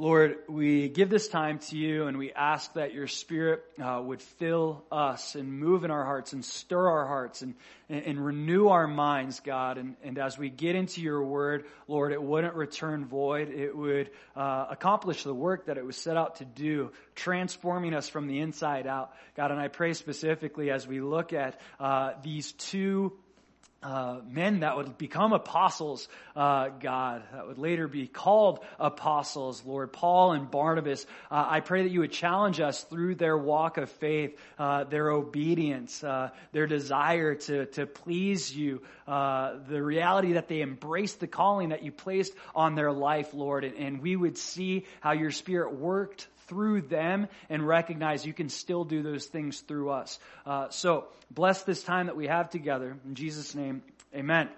Lord, we give this time to you and we ask that your spirit uh, would fill us and move in our hearts and stir our hearts and, and, and renew our minds, God. And, and, as we get into your word, Lord, it wouldn't return void. It would uh, accomplish the work that it was set out to do, transforming us from the inside out. God, and I pray specifically as we look at uh, these two uh, men that would become apostles, uh, God, that would later be called apostles, Lord, Paul and Barnabas. Uh, I pray that you would challenge us through their walk of faith, uh, their obedience, uh, their desire to, to please you, uh, the reality that they embraced the calling that you placed on their life, Lord, and, and we would see how your Spirit worked through them and recognize you can still do those things through us. Uh, so bless this time that we have together. In Jesus' name, amen.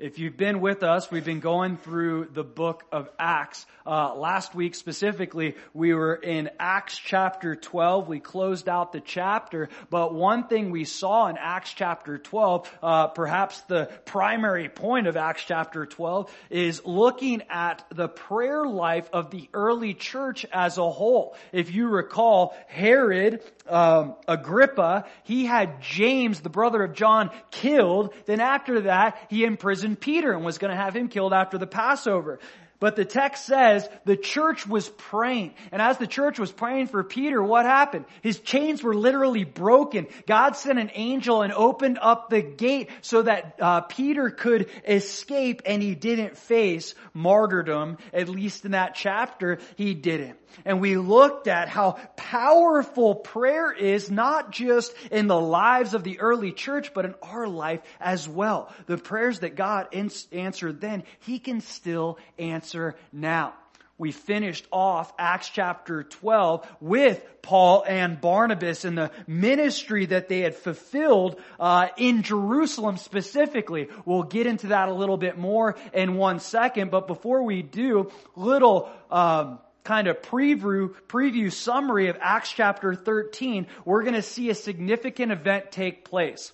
If you've been with us, we've been going through the book of Acts. Uh, last week specifically, we were in Acts chapter 12. We closed out the chapter, but one thing we saw in Acts chapter 12, uh, perhaps the primary point of Acts chapter 12, is looking at the prayer life of the early church as a whole. If you recall, Herod um, Agrippa, he had James, the brother of John, killed. Then after that, he imprisoned Peter and was going to have him killed after the Passover. But the text says the church was praying. And as the church was praying for Peter, what happened? His chains were literally broken. God sent an angel and opened up the gate so that uh, Peter could escape and he didn't face martyrdom. At least in that chapter, he didn't. And we looked at how powerful prayer is not just in the lives of the early church, but in our life as well. The prayers that God answered then, He can still answer now. We finished off Acts chapter 12 with Paul and Barnabas and the ministry that they had fulfilled uh, in Jerusalem specifically. We'll get into that a little bit more in one second, but before we do, little um, kind of preview, preview summary of Acts chapter 13, we're going to see a significant event take place.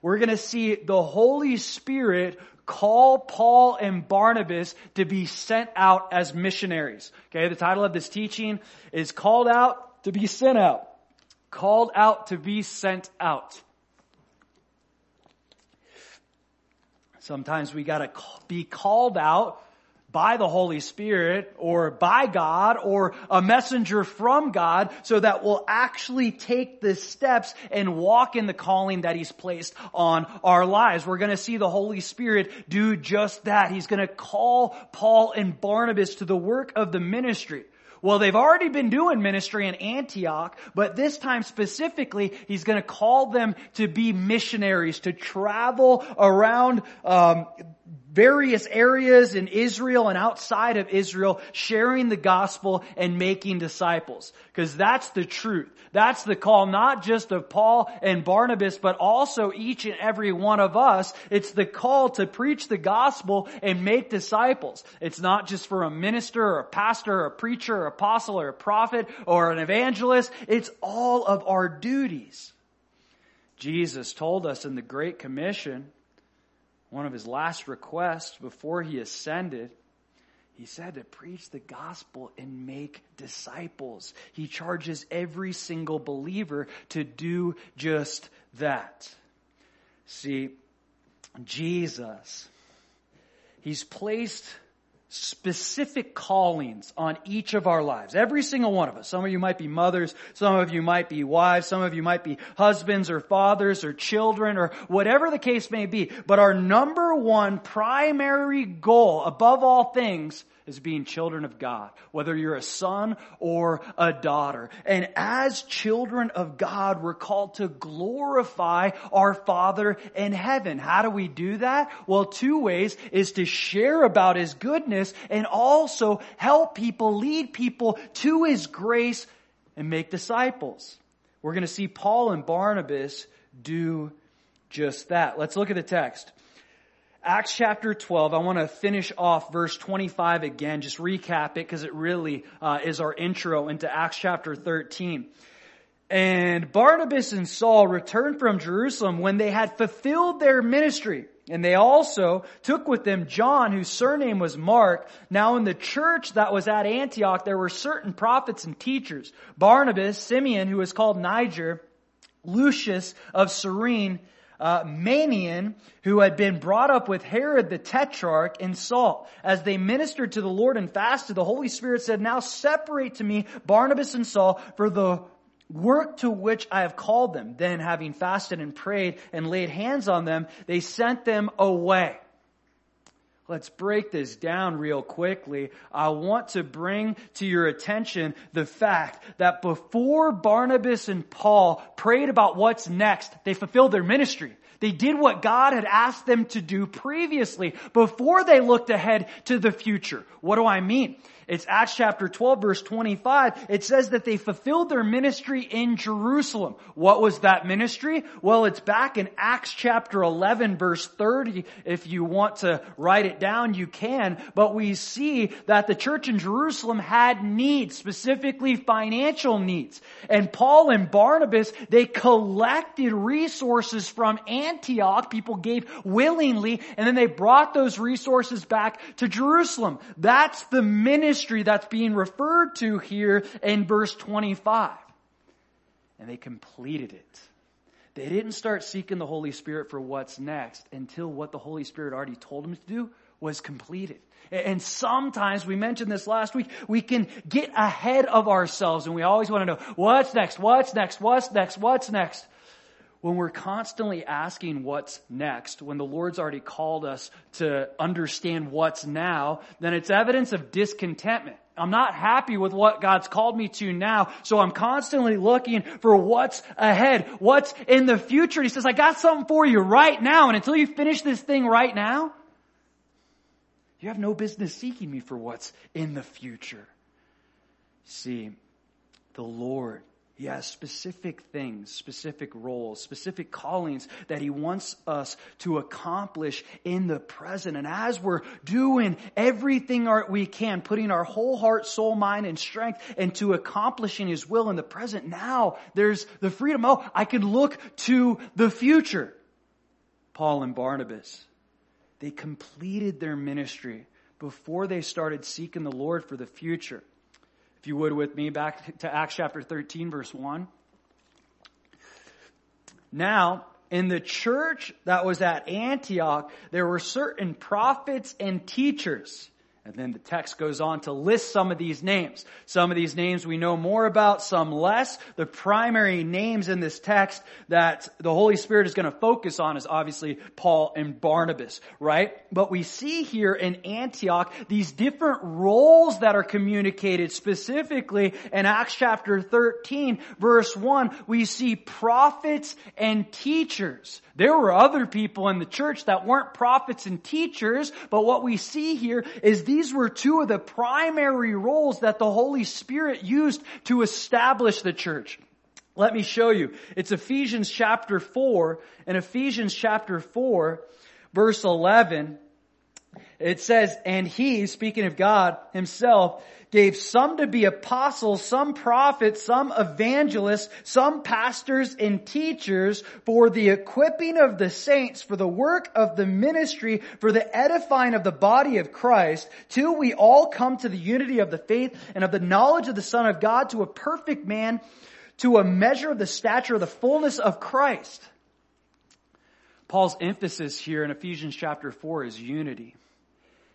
We're going to see the Holy Spirit call Paul and Barnabas to be sent out as missionaries. Okay, the title of this teaching is called out to be sent out. Called out to be sent out. Sometimes we gotta be called out by the Holy Spirit or by God or a messenger from God so that we'll actually take the steps and walk in the calling that He's placed on our lives. We're going to see the Holy Spirit do just that. He's going to call Paul and Barnabas to the work of the ministry. Well, they've already been doing ministry in Antioch, but this time specifically, he's going to call them to be missionaries, to travel around um, various areas in Israel and outside of Israel, sharing the gospel and making disciples. Because that's the truth. That's the call not just of Paul and Barnabas, but also each and every one of us. It's the call to preach the gospel and make disciples. It's not just for a minister or a pastor or a preacher or apostle or a prophet or an evangelist. It's all of our duties. Jesus told us in the Great Commission one of his last requests before he ascended, he said to preach the gospel and make disciples. He charges every single believer to do just that. See, Jesus, he's placed specific callings on each of our lives. Every single one of us. Some of you might be mothers, some of you might be wives, some of you might be husbands or fathers or children or whatever the case may be. But our number one primary goal above all things is being children of God, whether you're a son or a daughter. And as children of God, we're called to glorify our Father in heaven. How do we do that? Well, two ways is to share about His goodness and also help people, lead people to His grace and make disciples. We're going to see Paul and Barnabas do just that. Let's look at the text. Acts chapter 12, I want to finish off verse 25 again, just recap it because it really uh, is our intro into Acts chapter 13. And Barnabas and Saul returned from Jerusalem when they had fulfilled their ministry And they also took with them John, whose surname was Mark. Now in the church that was at Antioch, there were certain prophets and teachers. Barnabas, Simeon, who was called Niger, Lucius of Cyrene, uh, Manaen, who had been brought up with Herod the Tetrarch, and Saul. As they ministered to the Lord and fasted, the Holy Spirit said, Now separate to me Barnabas and Saul for the work to which I have called them. Then having fasted and prayed and laid hands on them, they sent them away. Let's break this down real quickly. I want to bring to your attention the fact that before Barnabas and Paul prayed about what's next, they fulfilled their ministry. They did what God had asked them to do previously before they looked ahead to the future. What do I mean? It's Acts chapter 12 verse 25. It says that they fulfilled their ministry in Jerusalem. What was that ministry? Well, it's back in Acts chapter 11 verse 30. If you want to write it down, you can. But we see that the church in Jerusalem had needs, specifically financial needs. And Paul and Barnabas, they collected resources from Antioch. Antioch, people gave willingly, and then they brought those resources back to Jerusalem. That's the ministry that's being referred to here in verse 25. And they completed it. They didn't start seeking the Holy Spirit for what's next until what the Holy Spirit already told them to do was completed. And sometimes, we mentioned this last week, we can get ahead of ourselves and we always want to know, what's next, what's next, what's next, what's next when we're constantly asking what's next, when the Lord's already called us to understand what's now, then it's evidence of discontentment. I'm not happy with what God's called me to now, so I'm constantly looking for what's ahead, what's in the future. He says, I got something for you right now, and until you finish this thing right now, you have no business seeking me for what's in the future. See, the Lord he has specific things, specific roles, specific callings that He wants us to accomplish in the present. And as we're doing everything we can, putting our whole heart, soul, mind, and strength into accomplishing His will in the present, now there's the freedom. Oh, I can look to the future. Paul and Barnabas, they completed their ministry before they started seeking the Lord for the future. If you would with me back to Acts chapter 13 verse 1. Now, in the church that was at Antioch, there were certain prophets and teachers and then the text goes on to list some of these names. Some of these names we know more about, some less. The primary names in this text that the Holy Spirit is going to focus on is obviously Paul and Barnabas, right? But we see here in Antioch these different roles that are communicated specifically in Acts chapter 13 verse 1. We see prophets and teachers. There were other people in the church that weren't prophets and teachers, but what we see here is these were two of the primary roles that the Holy Spirit used to establish the church. Let me show you. It's Ephesians chapter 4, and Ephesians chapter 4, verse 11, it says, and he, speaking of God himself, gave some to be apostles, some prophets, some evangelists, some pastors and teachers for the equipping of the saints, for the work of the ministry, for the edifying of the body of Christ, till we all come to the unity of the faith and of the knowledge of the Son of God to a perfect man, to a measure of the stature of the fullness of Christ. Paul's emphasis here in Ephesians chapter 4 is unity.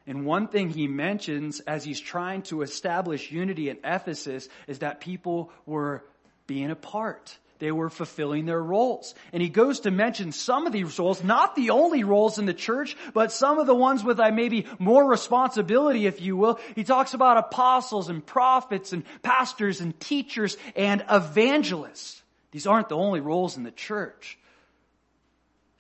And one thing he mentions as he's trying to establish unity in Ephesus is that people were being apart. They were fulfilling their roles. And he goes to mention some of these roles, not the only roles in the church, but some of the ones with uh, maybe more responsibility, if you will. He talks about apostles and prophets and pastors and teachers and evangelists. These aren't the only roles in the church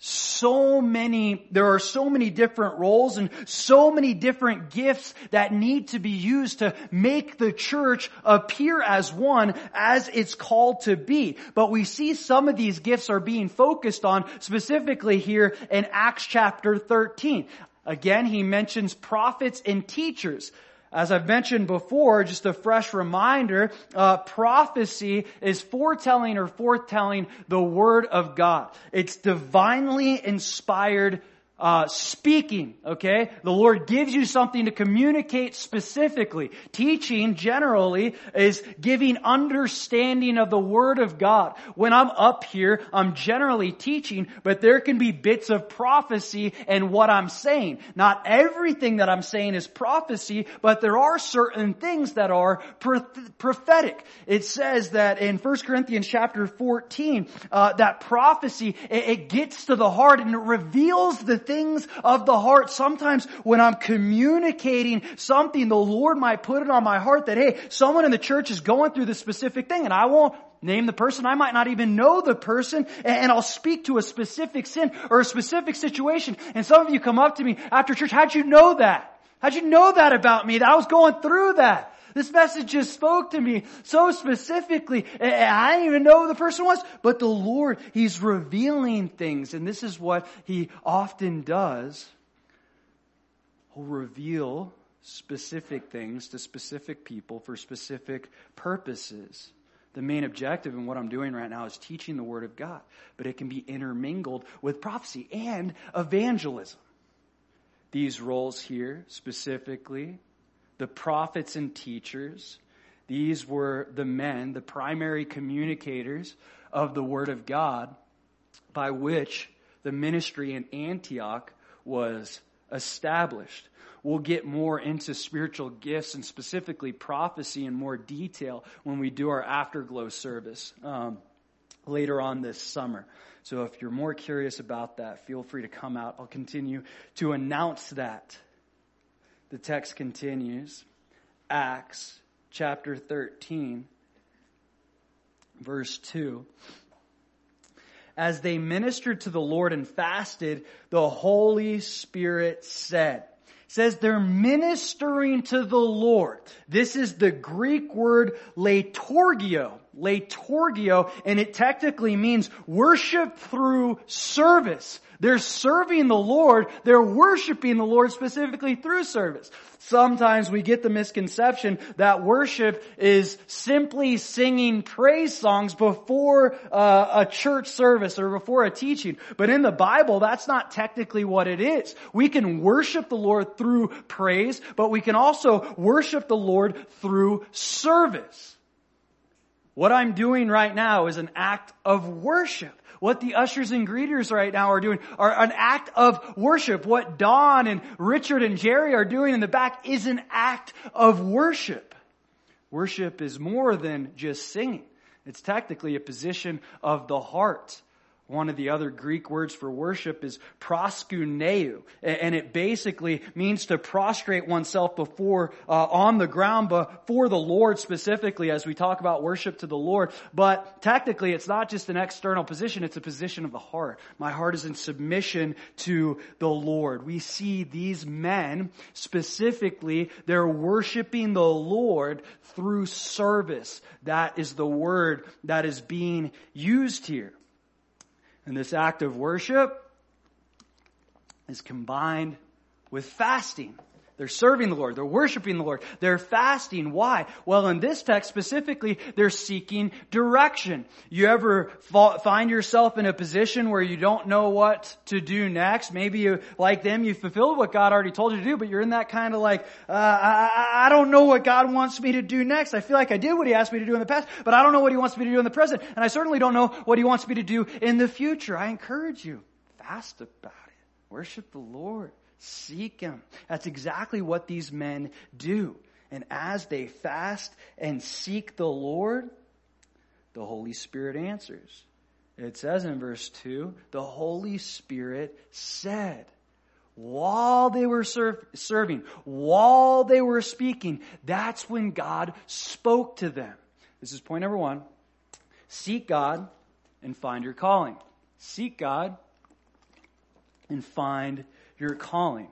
so many, there are so many different roles and so many different gifts that need to be used to make the church appear as one as it's called to be. But we see some of these gifts are being focused on specifically here in Acts chapter 13. Again, he mentions prophets and teachers. As I've mentioned before, just a fresh reminder, uh, prophecy is foretelling or foretelling the Word of God. It's divinely inspired uh, speaking, okay? The Lord gives you something to communicate specifically. Teaching generally is giving understanding of the Word of God. When I'm up here, I'm generally teaching, but there can be bits of prophecy and what I'm saying. Not everything that I'm saying is prophecy, but there are certain things that are prophetic. It says that in 1 Corinthians chapter 14, uh, that prophecy, it, it gets to the heart and it reveals the things of the heart. Sometimes when I'm communicating something, the Lord might put it on my heart that, hey, someone in the church is going through this specific thing and I won't name the person. I might not even know the person and I'll speak to a specific sin or a specific situation. And some of you come up to me after church, how'd you know that? How'd you know that about me? That I was going through that. This message just spoke to me so specifically. I didn't even know who the person was, but the Lord, He's revealing things. And this is what He often does. He'll reveal specific things to specific people for specific purposes. The main objective in what I'm doing right now is teaching the Word of God, but it can be intermingled with prophecy and evangelism. These roles here specifically the prophets and teachers. These were the men, the primary communicators of the Word of God by which the ministry in Antioch was established. We'll get more into spiritual gifts and specifically prophecy in more detail when we do our afterglow service um, later on this summer. So if you're more curious about that, feel free to come out. I'll continue to announce that. The text continues. Acts chapter 13, verse 2. As they ministered to the Lord and fasted, the Holy Spirit said, says they're ministering to the Lord. This is the Greek word leiturgio, leiturgio, and it technically means worship through service. They're serving the Lord. They're worshiping the Lord specifically through service. Sometimes we get the misconception that worship is simply singing praise songs before uh, a church service or before a teaching. But in the Bible, that's not technically what it is. We can worship the Lord through praise, but we can also worship the Lord through service. What I'm doing right now is an act of worship. What the ushers and greeters right now are doing are an act of worship. What Don and Richard and Jerry are doing in the back is an act of worship. Worship is more than just singing. It's technically a position of the heart. One of the other Greek words for worship is proskuneo, and it basically means to prostrate oneself before, uh, on the ground before the Lord specifically as we talk about worship to the Lord. But technically it's not just an external position, it's a position of the heart. My heart is in submission to the Lord. We see these men specifically, they're worshiping the Lord through service. That is the word that is being used here. And this act of worship is combined with fasting. They're serving the Lord. They're worshiping the Lord. They're fasting. Why? Well, in this text specifically, they're seeking direction. You ever find yourself in a position where you don't know what to do next? Maybe you, like them, you fulfilled what God already told you to do, but you're in that kind of like, uh, I, I don't know what God wants me to do next. I feel like I did what He asked me to do in the past, but I don't know what He wants me to do in the present. And I certainly don't know what He wants me to do in the future. I encourage you, fast about it. Worship the Lord. Seek Him. That's exactly what these men do. And as they fast and seek the Lord, the Holy Spirit answers. It says in verse 2, the Holy Spirit said, while they were serving, while they were speaking, that's when God spoke to them. This is point number one. Seek God and find your calling. Seek God and find your calling.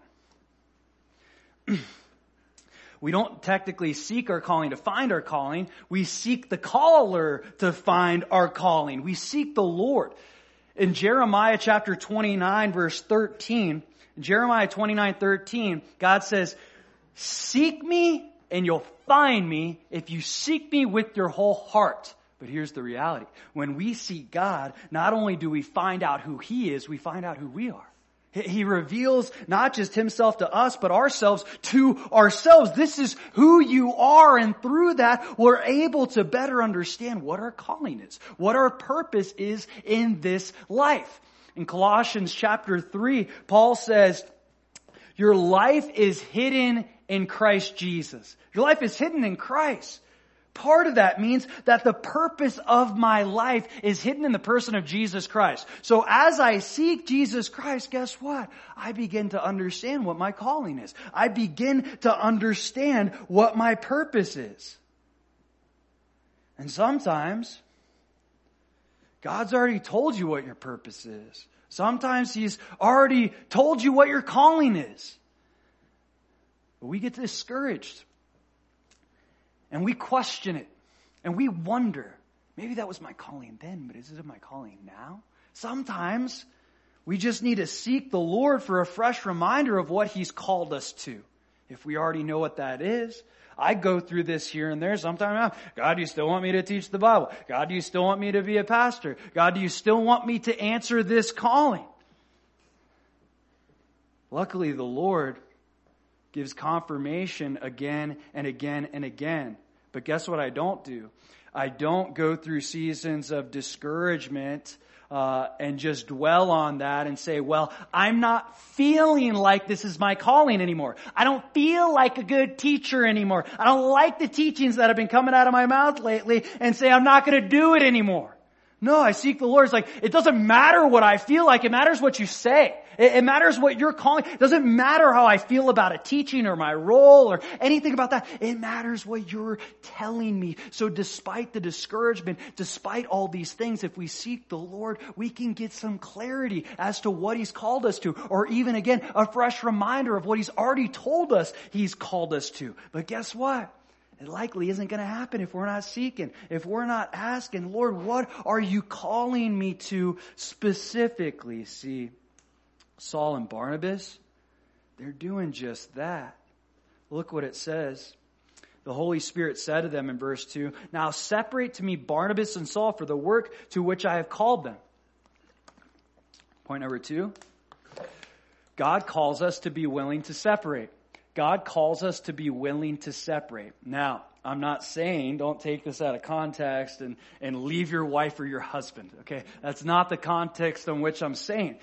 we don't technically seek our calling to find our calling. We seek the caller to find our calling. We seek the Lord. In Jeremiah chapter 29 verse 13, Jeremiah 29, 13, God says, seek me and you'll find me if you seek me with your whole heart. But here's the reality. When we seek God, not only do we find out who He is, we find out who we are. He reveals not just himself to us, but ourselves to ourselves. This is who you are. And through that, we're able to better understand what our calling is, what our purpose is in this life. In Colossians chapter 3, Paul says, your life is hidden in Christ Jesus. Your life is hidden in Christ. Part of that means that the purpose of my life is hidden in the person of Jesus Christ. So as I seek Jesus Christ, guess what? I begin to understand what my calling is. I begin to understand what my purpose is. And sometimes, God's already told you what your purpose is. Sometimes He's already told you what your calling is. But we get discouraged. And we question it. And we wonder, maybe that was my calling then, but is it my calling now? Sometimes we just need to seek the Lord for a fresh reminder of what He's called us to. If we already know what that is, I go through this here and there sometimes. God, do you still want me to teach the Bible? God, do you still want me to be a pastor? God, do you still want me to answer this calling? Luckily, the Lord gives confirmation again and again and again. But guess what I don't do? I don't go through seasons of discouragement uh, and just dwell on that and say, well, I'm not feeling like this is my calling anymore. I don't feel like a good teacher anymore. I don't like the teachings that have been coming out of my mouth lately and say I'm not going to do it anymore. No, I seek the Lord. It's like, it doesn't matter what I feel like. It matters what you say. It, it, matters what you're calling. It doesn't matter how I feel about a teaching or my role or anything about that. It matters what you're telling me. So despite the discouragement, despite all these things, if we seek the Lord, we can get some clarity as to what He's called us to. Or even again, a fresh reminder of what He's already told us He's called us to. But guess what? It likely isn't going to happen if we're not seeking, if we're not asking, Lord, what are you calling me to specifically? See, Saul and Barnabas, they're doing just that. Look what it says. The Holy Spirit said to them in verse 2, Now separate to me Barnabas and Saul for the work to which I have called them. Point number two. God calls us to be willing to separate. God calls us to be willing to separate. Now, I'm not saying don't take this out of context and, and leave your wife or your husband. Okay. That's not the context in which I'm saying.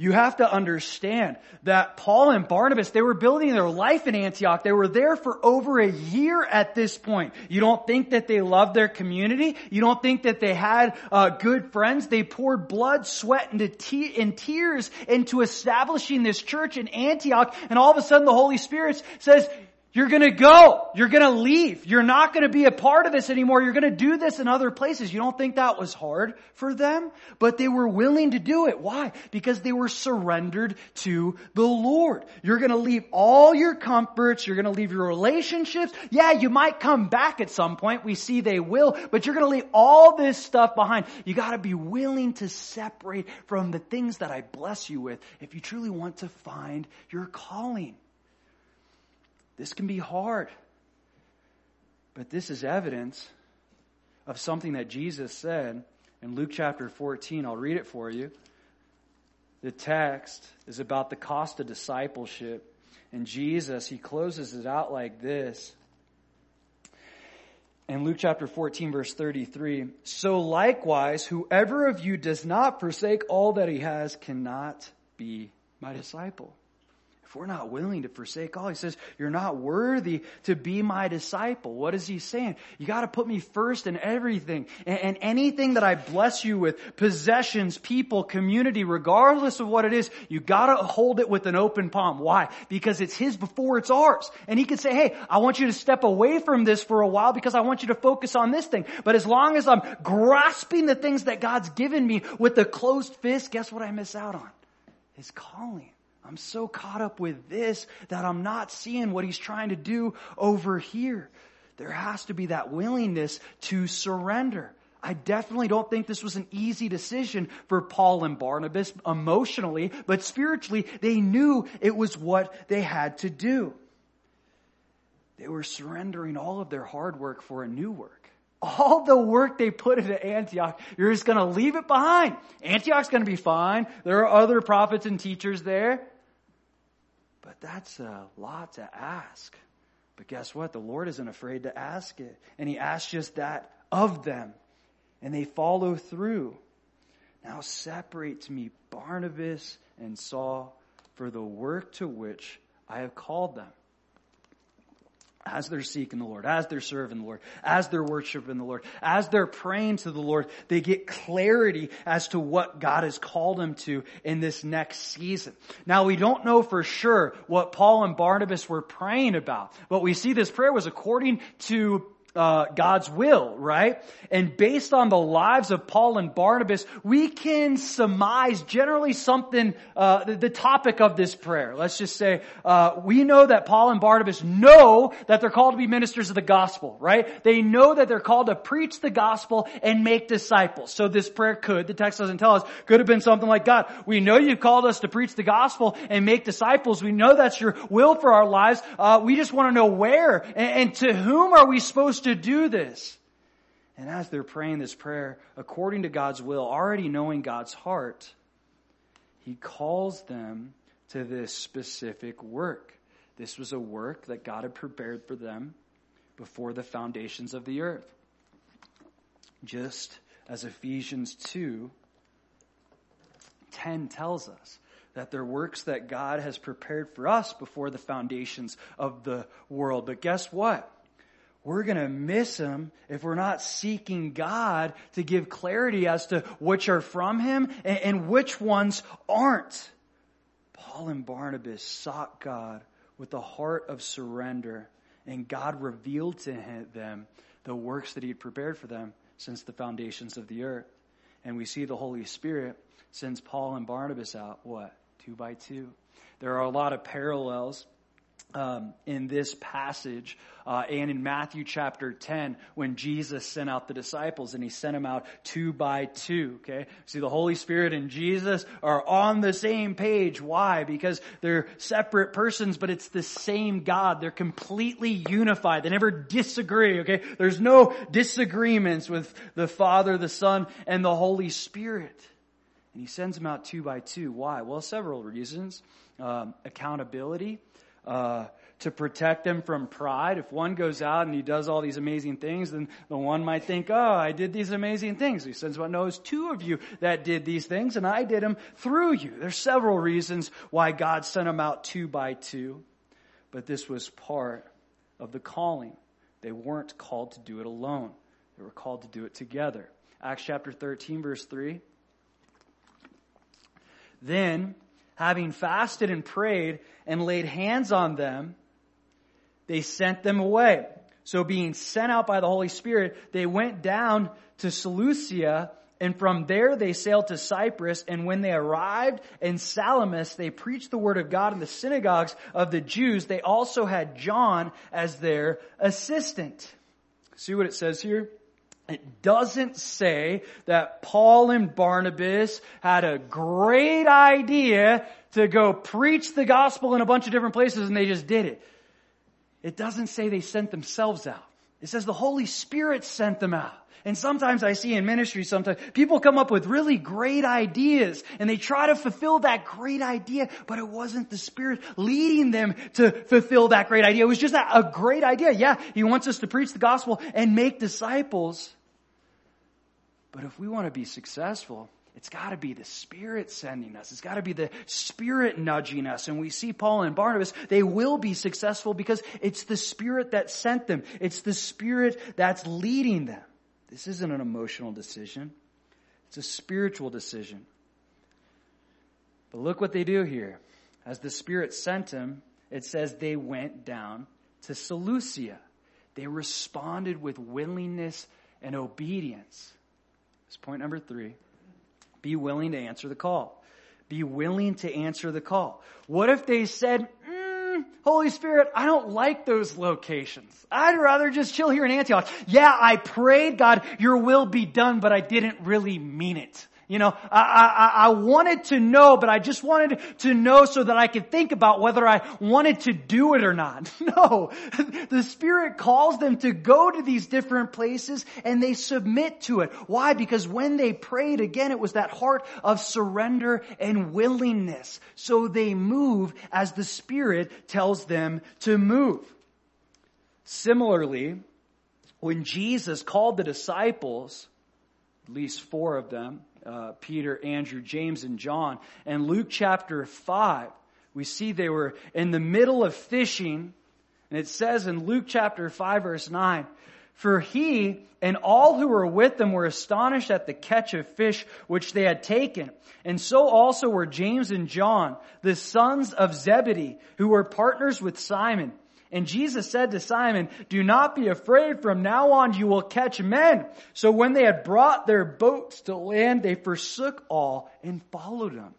You have to understand that Paul and Barnabas, they were building their life in Antioch. They were there for over a year at this point. You don't think that they loved their community? You don't think that they had uh, good friends? They poured blood, sweat, and, te- and tears into establishing this church in Antioch. And all of a sudden the Holy Spirit says, you're gonna go. You're gonna leave. You're not gonna be a part of this anymore. You're gonna do this in other places. You don't think that was hard for them? But they were willing to do it. Why? Because they were surrendered to the Lord. You're gonna leave all your comforts. You're gonna leave your relationships. Yeah, you might come back at some point. We see they will, but you're gonna leave all this stuff behind. You gotta be willing to separate from the things that I bless you with if you truly want to find your calling. This can be hard. But this is evidence of something that Jesus said in Luke chapter 14. I'll read it for you. The text is about the cost of discipleship. And Jesus, he closes it out like this. In Luke chapter 14 verse 33, so likewise, whoever of you does not forsake all that he has cannot be my disciple. If we're not willing to forsake all, he says, you're not worthy to be my disciple. What is he saying? You gotta put me first in everything. And, and, anything that I bless you with, possessions, people, community, regardless of what it is, you gotta hold it with an open palm. Why? Because it's his before it's ours. And he could say, hey, I want you to step away from this for a while because I want you to focus on this thing. But as long as I'm grasping the things that God's given me with a closed fist, guess what I miss out on? His calling. I'm so caught up with this that I'm not seeing what he's trying to do over here. There has to be that willingness to surrender. I definitely don't think this was an easy decision for Paul and Barnabas emotionally, but spiritually, they knew it was what they had to do. They were surrendering all of their hard work for a new work. All the work they put into Antioch, you're just gonna leave it behind. Antioch's gonna be fine. There are other prophets and teachers there. But that's a lot to ask. But guess what? The Lord isn't afraid to ask it. And He asks just that of them. And they follow through. Now separate to me Barnabas and Saul for the work to which I have called them as they're seeking the Lord, as they're serving the Lord, as they're worshiping the Lord, as they're praying to the Lord, they get clarity as to what God has called them to in this next season. Now we don't know for sure what Paul and Barnabas were praying about, but we see this prayer was according to uh, God's will, right? And based on the lives of Paul and Barnabas, we can surmise generally something, uh, the, the, topic of this prayer. Let's just say, uh, we know that Paul and Barnabas know that they're called to be ministers of the gospel, right? They know that they're called to preach the gospel and make disciples. So this prayer could, the text doesn't tell us, could have been something like, God, we know you've called us to preach the gospel and make disciples. We know that's your will for our lives. Uh, we just want to know where and, and to whom are we supposed to do this. And as they're praying this prayer, according to God's will, already knowing God's heart, He calls them to this specific work. This was a work that God had prepared for them before the foundations of the earth. Just as Ephesians 2 10 tells us that they're works that God has prepared for us before the foundations of the world. But guess what? We're going to miss him if we're not seeking God to give clarity as to which are from him and, and which ones aren't. Paul and Barnabas sought God with a heart of surrender, and God revealed to them the works that he had prepared for them since the foundations of the earth. And we see the Holy Spirit sends Paul and Barnabas out, what? Two by two. There are a lot of parallels um, in this passage uh, and in Matthew chapter 10 when Jesus sent out the disciples and he sent them out two by two. Okay. See, the Holy Spirit and Jesus are on the same page. Why? Because they're separate persons, but it's the same God. They're completely unified. They never disagree. Okay. There's no disagreements with the Father, the Son, and the Holy Spirit. And he sends them out two by two. Why? Well, several reasons. Um, accountability uh, to protect them from pride. If one goes out and he does all these amazing things, then the one might think, oh, I did these amazing things. He says, well, no, it's two of you that did these things and I did them through you. There's several reasons why God sent them out two by two, but this was part of the calling. They weren't called to do it alone. They were called to do it together. Acts chapter 13 verse 3. Then having fasted and prayed and laid hands on them, they sent them away. So being sent out by the Holy Spirit, they went down to Seleucia and from there they sailed to Cyprus and when they arrived in Salamis, they preached the word of God in the synagogues of the Jews. They also had John as their assistant. See what it says here? It doesn't say that Paul and Barnabas had a great idea to go preach the gospel in a bunch of different places and they just did it. It doesn't say they sent themselves out. It says the Holy Spirit sent them out. And sometimes I see in ministry, sometimes people come up with really great ideas and they try to fulfill that great idea, but it wasn't the Spirit leading them to fulfill that great idea. It was just a great idea. Yeah, He wants us to preach the gospel and make disciples. But if we want to be successful, it's got to be the Spirit sending us. It's got to be the Spirit nudging us. And we see Paul and Barnabas, they will be successful because it's the Spirit that sent them. It's the Spirit that's leading them. This isn't an emotional decision. It's a spiritual decision. But look what they do here. As the Spirit sent them, it says they went down to Seleucia. They responded with willingness and obedience. That's point number three. Be willing to answer the call. Be willing to answer the call. What if they said, mm, Holy Spirit, I don't like those locations. I'd rather just chill here in Antioch. Yeah, I prayed, God, your will be done, but I didn't really mean it. You know, I, I, I wanted to know, but I just wanted to know so that I could think about whether I wanted to do it or not. No. The Spirit calls them to go to these different places and they submit to it. Why? Because when they prayed, again, it was that heart of surrender and willingness. So they move as the Spirit tells them to move. Similarly, when Jesus called the disciples, at least four of them, uh, Peter, Andrew, James, and John. And Luke chapter 5, we see they were in the middle of fishing. And it says in Luke chapter 5 verse 9, for he and all who were with them were astonished at the catch of fish which they had taken. And so also were James and John, the sons of Zebedee, who were partners with Simon. And Jesus said to Simon, do not be afraid. From now on you will catch men. So when they had brought their boats to land, they forsook all and followed him.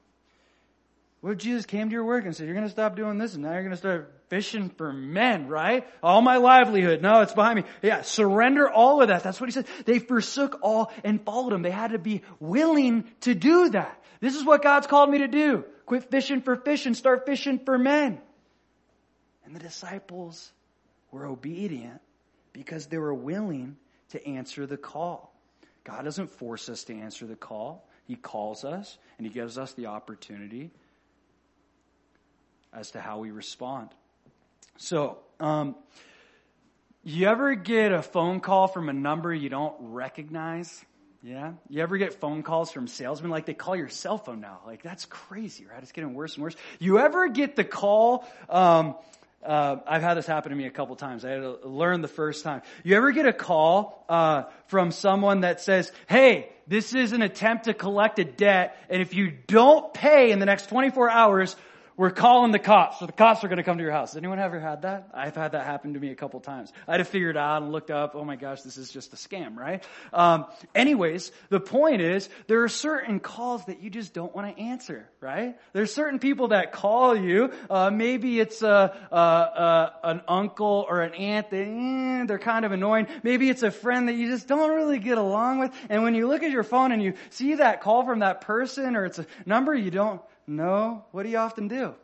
If Jesus came to your work and said, you're going to stop doing this and now you're going to start fishing for men, right? All my livelihood. No, it's behind me. Yeah, surrender all of that. That's what he said. They forsook all and followed him. They had to be willing to do that. This is what God's called me to do. Quit fishing for fish and start fishing for men. And the disciples were obedient because they were willing to answer the call. God doesn't force us to answer the call. He calls us and He gives us the opportunity as to how we respond. So, um, you ever get a phone call from a number you don't recognize? Yeah? You ever get phone calls from salesmen? Like they call your cell phone now. Like that's crazy, right? It's getting worse and worse. You ever get the call, um, uh, I've had this happen to me a couple times. I had to learn the first time. You ever get a call uh, from someone that says, "Hey, this is an attempt to collect a debt, and if you don't pay in the next 24 hours, we're calling the cops, so the cops are going to come to your house. Anyone ever had that? I've had that happen to me a couple times. I had to figure it out and looked up, oh my gosh, this is just a scam, right? Um, anyways, the point is, there are certain calls that you just don't want to answer, right? There's certain people that call you, uh, maybe it's a, a, a, an uncle or an aunt that, eh, they're kind of annoying. Maybe it's a friend that you just don't really get along with. And when you look at your phone and you see that call from that person or it's a number you don't, no. What do you often do?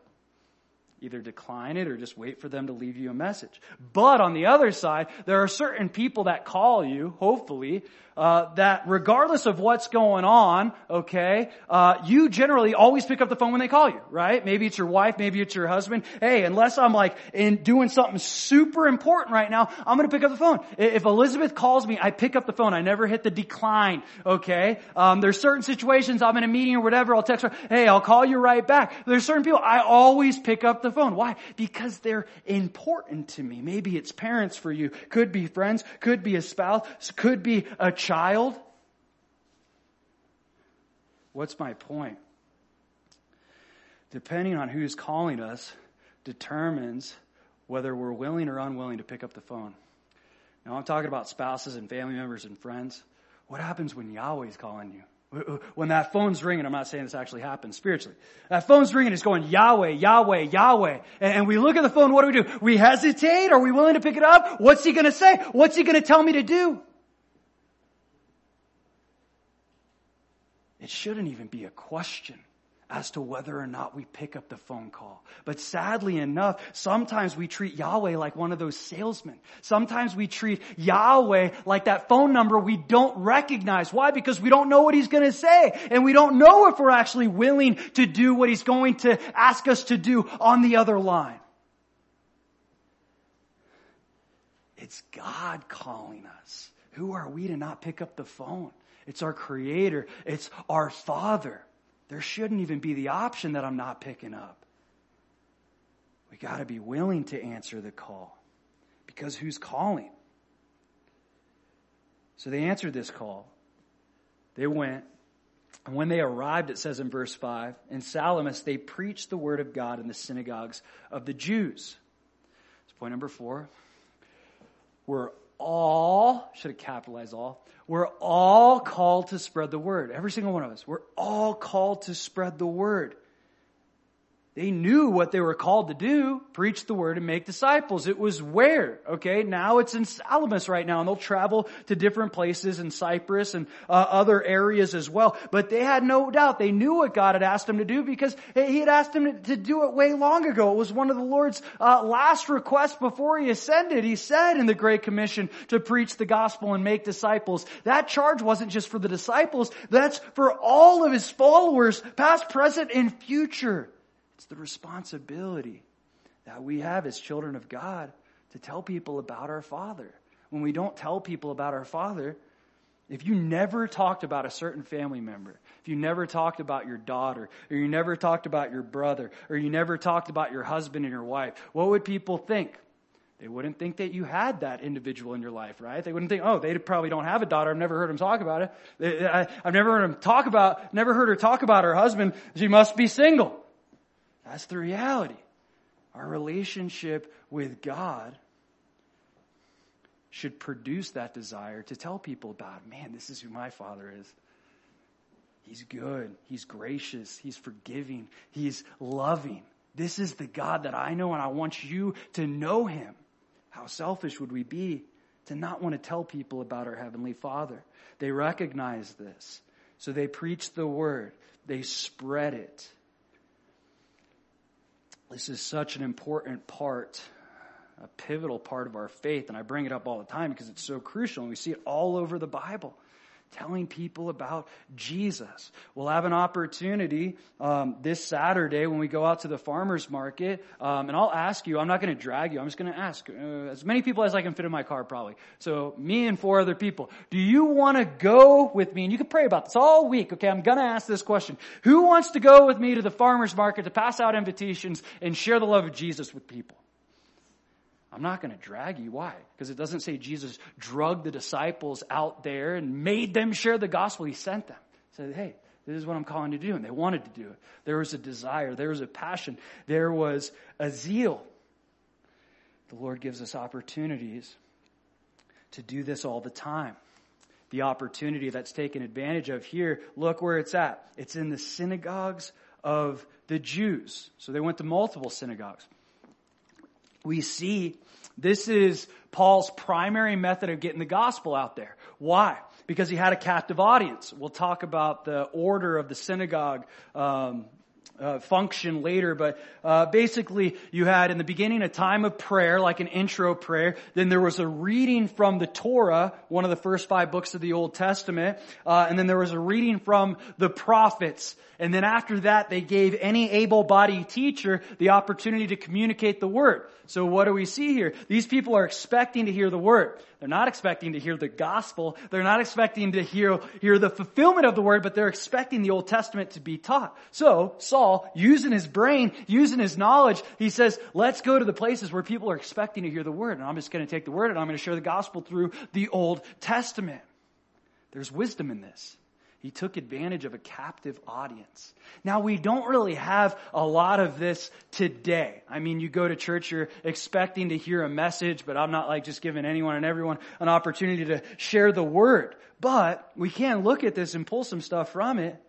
Either decline it or just wait for them to leave you a message. But on the other side, there are certain people that call you, hopefully, uh, that regardless of what's going on, okay, uh, you generally always pick up the phone when they call you, right? Maybe it's your wife, maybe it's your husband. Hey, unless I'm like in doing something super important right now, I'm gonna pick up the phone. If Elizabeth calls me, I pick up the phone. I never hit the decline, okay? Um, there's certain situations I'm in a meeting or whatever. I'll text her, hey, I'll call you right back. There's certain people I always pick up the phone. Why? Because they're important to me. Maybe it's parents for you, could be friends, could be a spouse, could be a child? What's my point? Depending on who's calling us determines whether we're willing or unwilling to pick up the phone. Now I'm talking about spouses and family members and friends. What happens when Yahweh's calling you? When that phone's ringing, I'm not saying this actually happens spiritually. That phone's ringing, it's going Yahweh, Yahweh, Yahweh. And we look at the phone, what do we do? We hesitate? Are we willing to pick it up? What's he gonna say? What's he gonna tell me to do? It shouldn't even be a question as to whether or not we pick up the phone call. But sadly enough, sometimes we treat Yahweh like one of those salesmen. Sometimes we treat Yahweh like that phone number we don't recognize. Why? Because we don't know what he's gonna say. And we don't know if we're actually willing to do what he's going to ask us to do on the other line. It's God calling us. Who are we to not pick up the phone? It's our creator. It's our father. There shouldn't even be the option that I'm not picking up. We gotta be willing to answer the call. Because who's calling? So they answered this call. They went. And when they arrived, it says in verse 5, in Salamis, they preached the word of God in the synagogues of the Jews. Point number four. We're all, should have capitalized all, we're all called to spread the word. Every single one of us. We're all called to spread the word. They knew what they were called to do, preach the word and make disciples. It was where, okay? Now it's in Salamis right now and they'll travel to different places in Cyprus and uh, other areas as well. But they had no doubt. They knew what God had asked them to do because he had asked them to do it way long ago. It was one of the Lord's uh, last requests before he ascended. He said in the Great Commission to preach the gospel and make disciples. That charge wasn't just for the disciples. That's for all of his followers, past, present, and future. It's the responsibility that we have as children of God to tell people about our Father. When we don't tell people about our Father, if you never talked about a certain family member, if you never talked about your daughter, or you never talked about your brother, or you never talked about your husband and your wife, what would people think? They wouldn't think that you had that individual in your life, right? They wouldn't think, oh, they probably don't have a daughter. I've never heard them talk about it. I, have never heard them talk about, never heard her talk about her husband. She must be single. That's the reality. Our relationship with God should produce that desire to tell people about, man, this is who my father is. He's good. He's gracious. He's forgiving. He's loving. This is the God that I know and I want you to know him. How selfish would we be to not want to tell people about our Heavenly Father? They recognize this. So they preach the word. They spread it. This is such an important part, a pivotal part of our faith, and I bring it up all the time because it's so crucial, and we see it all over the Bible. Telling people about Jesus. We'll have an opportunity um, this Saturday when we go out to the farmers market, um, and I'll ask you. I'm not going to drag you. I'm just going to ask uh, as many people as I can fit in my car, probably. So me and four other people. Do you want to go with me? And you can pray about this all week. Okay, I'm going to ask this question: Who wants to go with me to the farmers market to pass out invitations and share the love of Jesus with people? I'm not going to drag you. Why? Because it doesn't say Jesus drugged the disciples out there and made them share the gospel. He sent them. He said, hey, this is what I'm calling to do. And they wanted to do it. There was a desire. There was a passion. There was a zeal. The Lord gives us opportunities to do this all the time. The opportunity that's taken advantage of here, look where it's at. It's in the synagogues of the Jews. So they went to multiple synagogues. We see this is Paul's primary method of getting the gospel out there. Why? Because he had a captive audience. We'll talk about the order of the synagogue um, uh, function later, but uh, basically you had in the beginning a time of prayer, like an intro prayer. Then there was a reading from the Torah, one of the first five books of the Old Testament, uh, and then there was a reading from the prophets. And then after that, they gave any able-bodied teacher the opportunity to communicate the word. So what do we see here? These people are expecting to hear the word. They're not expecting to hear the gospel. They're not expecting to hear, hear the fulfillment of the word, but they're expecting the Old Testament to be taught. So, Saul, using his brain, using his knowledge, he says, let's go to the places where people are expecting to hear the word. And I'm just going to take the word and I'm going to share the gospel through the Old Testament. There's wisdom in this. He took advantage of a captive audience. Now we don't really have a lot of this today. I mean, you go to church, you're expecting to hear a message, but I'm not like just giving anyone and everyone an opportunity to share the word. But we can look at this and pull some stuff from it.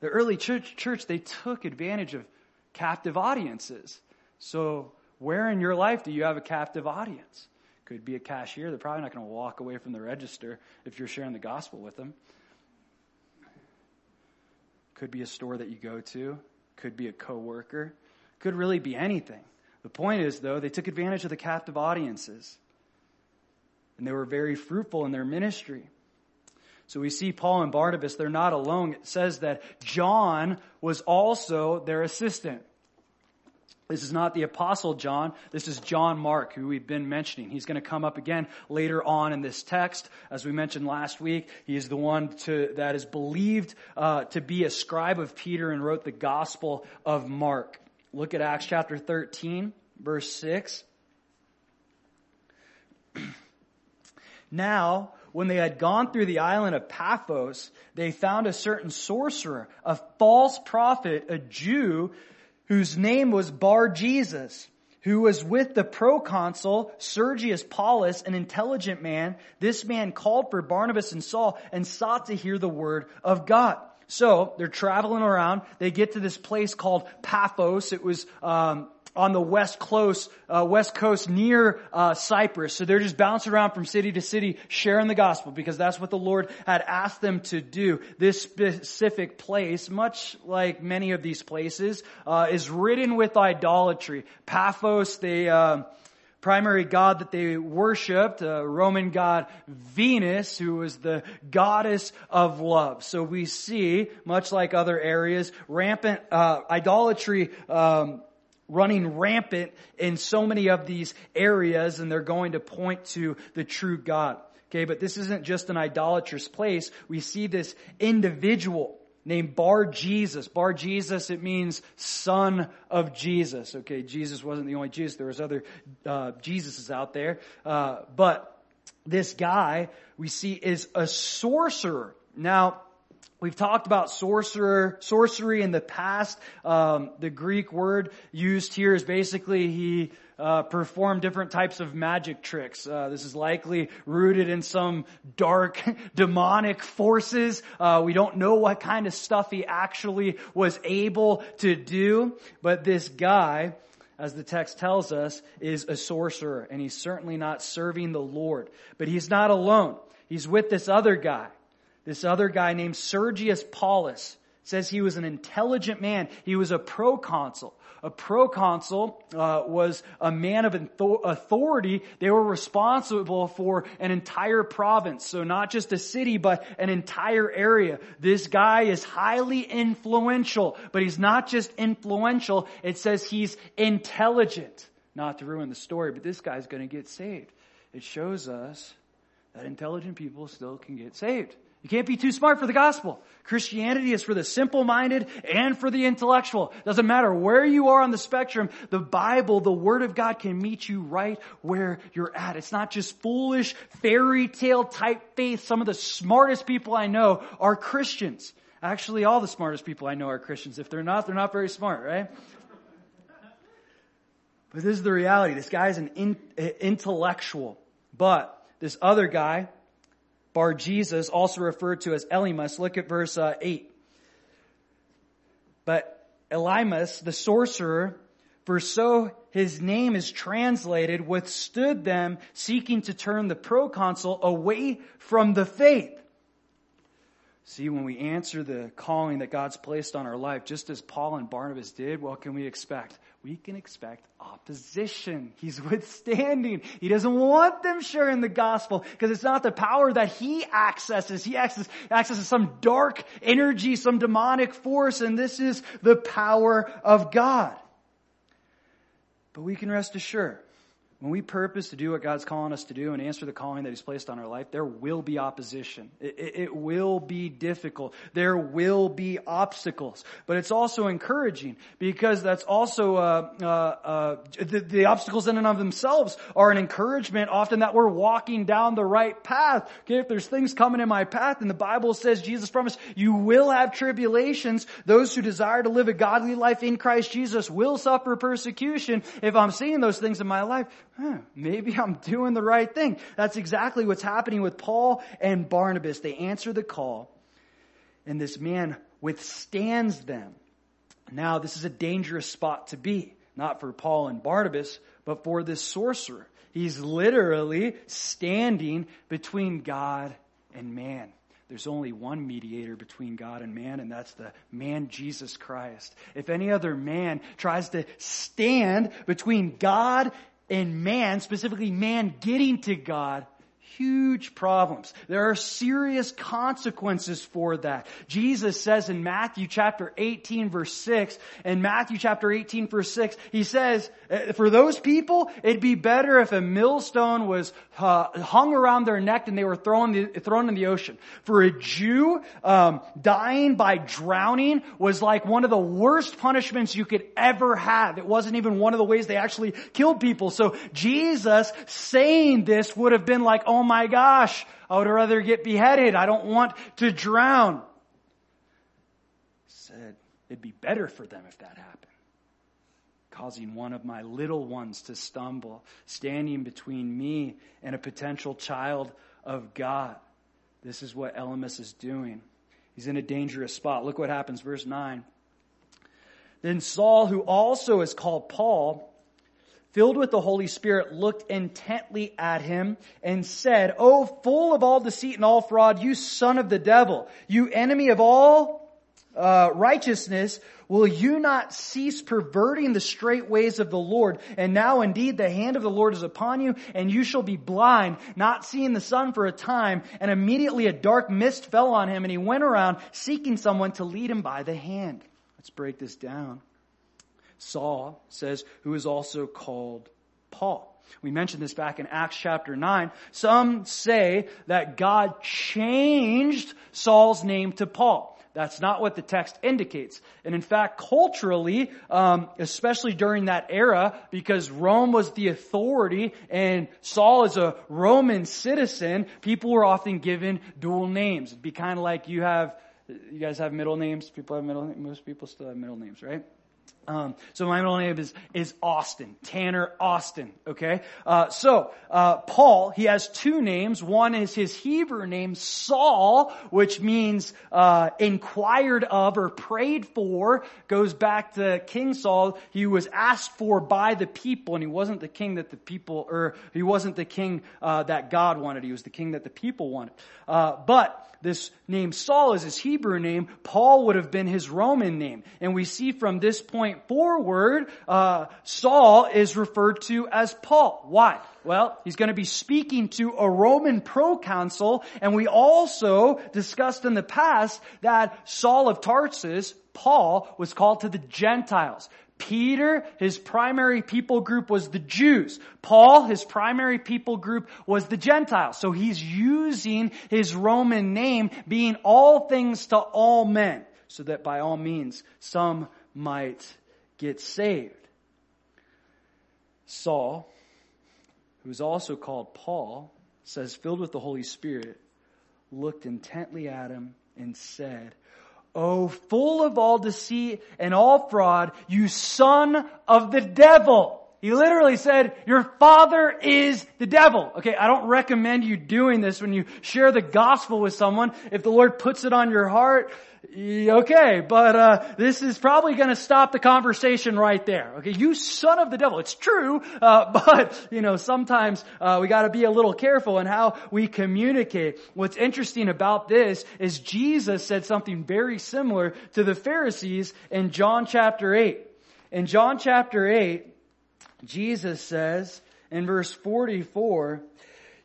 The early church, church they took advantage of captive audiences. So where in your life do you have a captive audience? Could be a cashier. They're probably not going to walk away from the register if you're sharing the gospel with them. Could be a store that you go to. Could be a coworker. Could really be anything. The point is, though, they took advantage of the captive audiences. And they were very fruitful in their ministry. So we see Paul and Barnabas, they're not alone. It says that John was also their assistant. This is not the apostle John. This is John Mark, who we've been mentioning. He's going to come up again later on in this text. As we mentioned last week, he is the one to, that is believed uh, to be a scribe of Peter and wrote the gospel of Mark. Look at Acts chapter 13, verse 6. now, when they had gone through the island of Paphos, they found a certain sorcerer, a false prophet, a Jew, whose name was Bar Jesus, who was with the proconsul Sergius Paulus, an intelligent man. This man called for Barnabas and Saul and sought to hear the word of God. So they're traveling around. They get to this place called Paphos. It was um, on the west coast, uh, west coast near uh, Cyprus. So they're just bouncing around from city to city, sharing the gospel because that's what the Lord had asked them to do. This specific place, much like many of these places, uh, is ridden with idolatry. Paphos, they. Uh, primary god that they worshipped, uh, Roman god Venus, who was the goddess of love. So we see, much like other areas, rampant uh, idolatry um, running rampant in so many of these areas and they're going to point to the true God. Okay, but this isn't just an idolatrous place. We see this individual named Bar Jesus. Bar Jesus, it means son of Jesus. Okay, Jesus wasn't the only Jesus. There was other uh, Jesuses out there. Uh, but this guy we see is a sorcerer. Now, We've talked about sorcerer, sorcery in the past. Um, the Greek word used here is basically he uh, performed different types of magic tricks. Uh, this is likely rooted in some dark demonic forces. Uh, we don't know what kind of stuff he actually was able to do, but this guy, as the text tells us, is a sorcerer, and he's certainly not serving the Lord. But he's not alone. He's with this other guy. This other guy named Sergius Paulus says he was an intelligent man. He was a proconsul. A proconsul uh, was a man of authority. They were responsible for an entire province. So not just a city, but an entire area. This guy is highly influential, but he's not just influential. It says he's intelligent. Not to ruin the story, but this guy's going to get saved. It shows us that intelligent people still can get saved. You can't be too smart for the gospel. Christianity is for the simple-minded and for the intellectual. Doesn't matter where you are on the spectrum, the Bible, the Word of God can meet you right where you're at. It's not just foolish, fairy tale type faith. Some of the smartest people I know are Christians. Actually, all the smartest people I know are Christians. If they're not, they're not very smart, right? But this is the reality. This guy is an in, eh, intellectual. But this other guy, Bar Jesus, also referred to as Elymas. Look at verse uh, 8. But Elymas, the sorcerer, for so his name is translated, withstood them, seeking to turn the proconsul away from the faith. See, when we answer the calling that God's placed on our life, just as Paul and Barnabas did, what can we expect? We can expect opposition. He's withstanding. He doesn't want them sharing the gospel because it's not the power that he accesses. He accesses, accesses some dark energy, some demonic force, and this is the power of God. But we can rest assured when we purpose to do what God's calling us to do and answer the calling that He's placed on our life, there will be opposition. It, it, it, will be difficult. There will be obstacles. But it's also encouraging because that's also, uh, uh, uh, the, the, obstacles in and of themselves are an encouragement often that we're walking down the right path. Okay, if there's things coming in my path and the Bible says Jesus promised, you will have tribulations. Those who desire to live a godly life in Christ Jesus will suffer persecution. If I'm seeing those things in my life, huh, maybe I'm doing the right thing. That's exactly what's happening with Paul and Barnabas. They answer the call and this man withstands them. Now, this is a dangerous spot to be, not for Paul and Barnabas, but for this sorcerer. He's literally standing between God and man. There's only one mediator between God and man, and that's the man Jesus Christ. If any other man tries to stand between God and man, specifically man getting to God, huge problems. There are serious consequences for that. Jesus says in Matthew chapter 18 verse 6, in Matthew chapter 18 verse 6, he says, uh, for those people, it'd be better if a millstone was uh, hung around their neck and they were thrown, the, thrown in the ocean. For a Jew, um, dying by drowning was like one of the worst punishments you could ever have. It wasn't even one of the ways they actually killed people. So Jesus saying this would have been like, oh Oh my gosh, I would rather get beheaded. I don't want to drown. Said it'd be better for them if that happened. Causing one of my little ones to stumble, standing between me and a potential child of God. This is what Elymas is doing. He's in a dangerous spot. Look what happens, verse 9. Then Saul, who also is called Paul, filled with the Holy Spirit, looked intently at him and said, Oh, full of all deceit and all fraud, you son of the devil, you enemy of all uh, righteousness, will you not cease perverting the straight ways of the Lord? And now indeed the hand of the Lord is upon you, and you shall be blind, not seeing the sun for a time. And immediately a dark mist fell on him, and he went around seeking someone to lead him by the hand. Let's break this down. Saul says, who is also called Paul. We mentioned this back in Acts chapter 9. Some say that God changed Saul's name to Paul. That's not what the text indicates. And in fact, culturally, um, especially during that era, because Rome was the authority and Saul is a Roman citizen, people were often given dual names. It'd be kind of like you have, you guys have middle names. People have middle. Most people still have middle names, right? Um, so my middle name is is Austin, Tanner Austin. Okay, uh, so uh, Paul he has two names. One is his Hebrew name Saul, which means uh, inquired of or prayed for. Goes back to King Saul. He was asked for by the people, and he wasn't the king that the people, or he wasn't the king uh, that God wanted. He was the king that the people wanted. Uh, but this name Saul is his Hebrew name. Paul would have been his Roman name. And we see from this point forward, uh, Saul is referred to as Paul. Why? Well, he's going to be speaking to a Roman proconsul, and we also discussed in the past that Saul of Tarsus, Paul, was called to the Gentiles. Peter, his primary people group was the Jews. Paul, his primary people group was the Gentiles. So he's using his Roman name being all things to all men so that by all means some might get saved. Saul, who's also called Paul, says filled with the Holy Spirit, looked intently at him and said, Oh, full of all deceit and all fraud, you son of the devil. He literally said, your father is the devil. Okay, I don't recommend you doing this when you share the gospel with someone. If the Lord puts it on your heart, okay, but uh, this is probably going to stop the conversation right there. Okay, you son of the devil. It's true, uh, but you know sometimes uh, we got to be a little careful in how we communicate. What's interesting about this is Jesus said something very similar to the Pharisees in John chapter eight. In John chapter eight, Jesus says in verse forty-four.